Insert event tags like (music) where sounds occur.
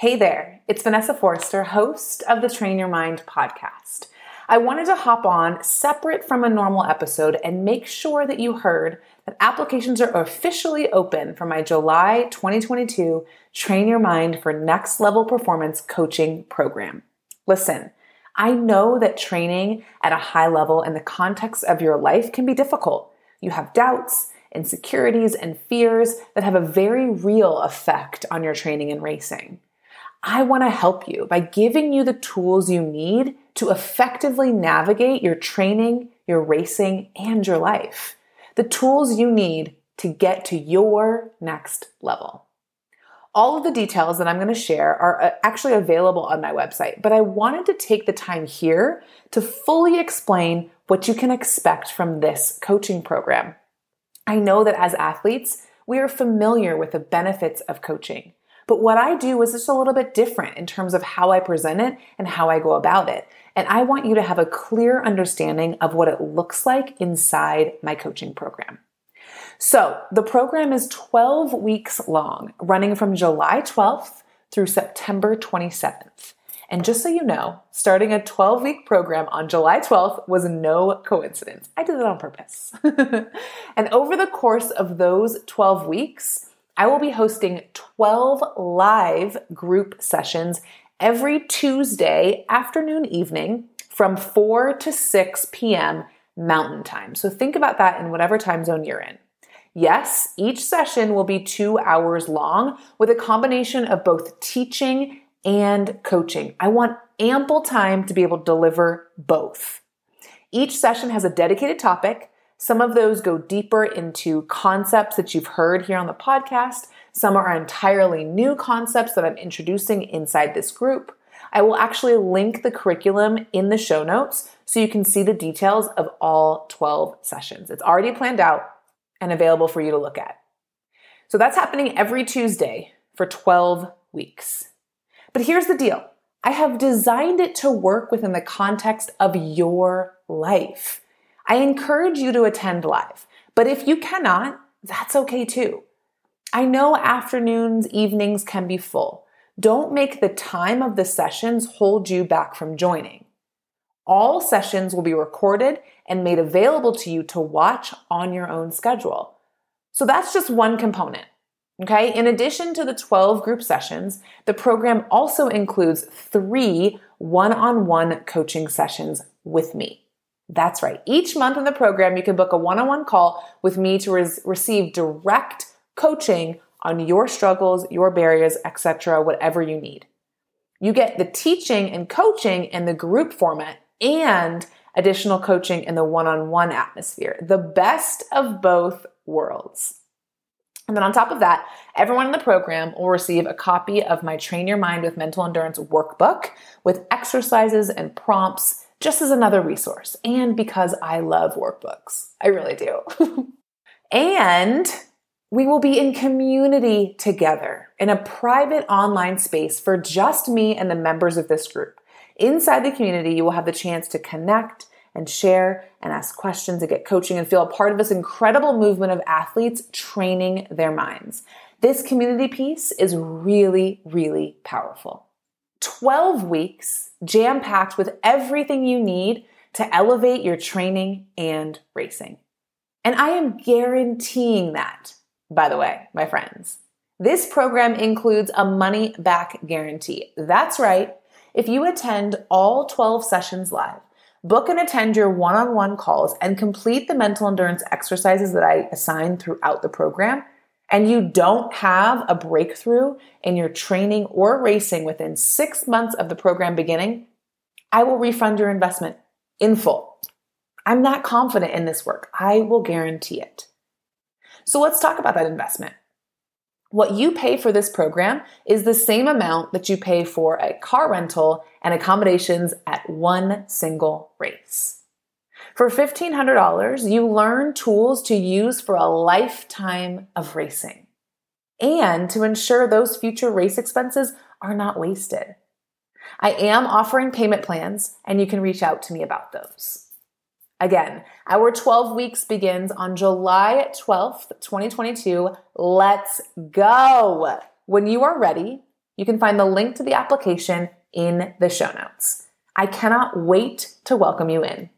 Hey there, it's Vanessa Forster, host of the Train Your Mind podcast. I wanted to hop on separate from a normal episode and make sure that you heard that applications are officially open for my July 2022 Train Your Mind for Next Level Performance coaching program. Listen, I know that training at a high level in the context of your life can be difficult. You have doubts, insecurities, and fears that have a very real effect on your training and racing. I want to help you by giving you the tools you need to effectively navigate your training, your racing, and your life. The tools you need to get to your next level. All of the details that I'm going to share are uh, actually available on my website, but I wanted to take the time here to fully explain what you can expect from this coaching program. I know that as athletes, we are familiar with the benefits of coaching. But what I do is just a little bit different in terms of how I present it and how I go about it. And I want you to have a clear understanding of what it looks like inside my coaching program. So the program is 12 weeks long, running from July 12th through September 27th. And just so you know, starting a 12 week program on July 12th was no coincidence. I did it on purpose. (laughs) and over the course of those 12 weeks, I will be hosting 12 live group sessions every Tuesday afternoon, evening from 4 to 6 p.m. Mountain Time. So think about that in whatever time zone you're in. Yes, each session will be two hours long with a combination of both teaching and coaching. I want ample time to be able to deliver both. Each session has a dedicated topic. Some of those go deeper into concepts that you've heard here on the podcast. Some are entirely new concepts that I'm introducing inside this group. I will actually link the curriculum in the show notes so you can see the details of all 12 sessions. It's already planned out and available for you to look at. So that's happening every Tuesday for 12 weeks. But here's the deal I have designed it to work within the context of your life. I encourage you to attend live, but if you cannot, that's okay too. I know afternoons, evenings can be full. Don't make the time of the sessions hold you back from joining. All sessions will be recorded and made available to you to watch on your own schedule. So that's just one component. Okay. In addition to the 12 group sessions, the program also includes three one on one coaching sessions with me. That's right. Each month in the program, you can book a one on one call with me to receive direct coaching on your struggles, your barriers, etc., whatever you need. You get the teaching and coaching in the group format and additional coaching in the one on one atmosphere. The best of both worlds. And then on top of that, everyone in the program will receive a copy of my Train Your Mind with Mental Endurance workbook with exercises and prompts just as another resource. And because I love workbooks, I really do. (laughs) and we will be in community together in a private online space for just me and the members of this group. Inside the community, you will have the chance to connect and share and ask questions and get coaching and feel a part of this incredible movement of athletes training their minds. This community piece is really, really powerful. 12 weeks jam packed with everything you need to elevate your training and racing. And I am guaranteeing that, by the way, my friends. This program includes a money back guarantee. That's right. If you attend all 12 sessions live, book and attend your one on one calls, and complete the mental endurance exercises that I assign throughout the program, and you don't have a breakthrough in your training or racing within six months of the program beginning, I will refund your investment in full. I'm not confident in this work. I will guarantee it. So let's talk about that investment. What you pay for this program is the same amount that you pay for a car rental and accommodations at one single race. For $1,500, you learn tools to use for a lifetime of racing and to ensure those future race expenses are not wasted. I am offering payment plans, and you can reach out to me about those. Again, our 12 weeks begins on July 12th, 2022. Let's go. When you are ready, You can find the link to the application in the show notes. I cannot wait to welcome you in.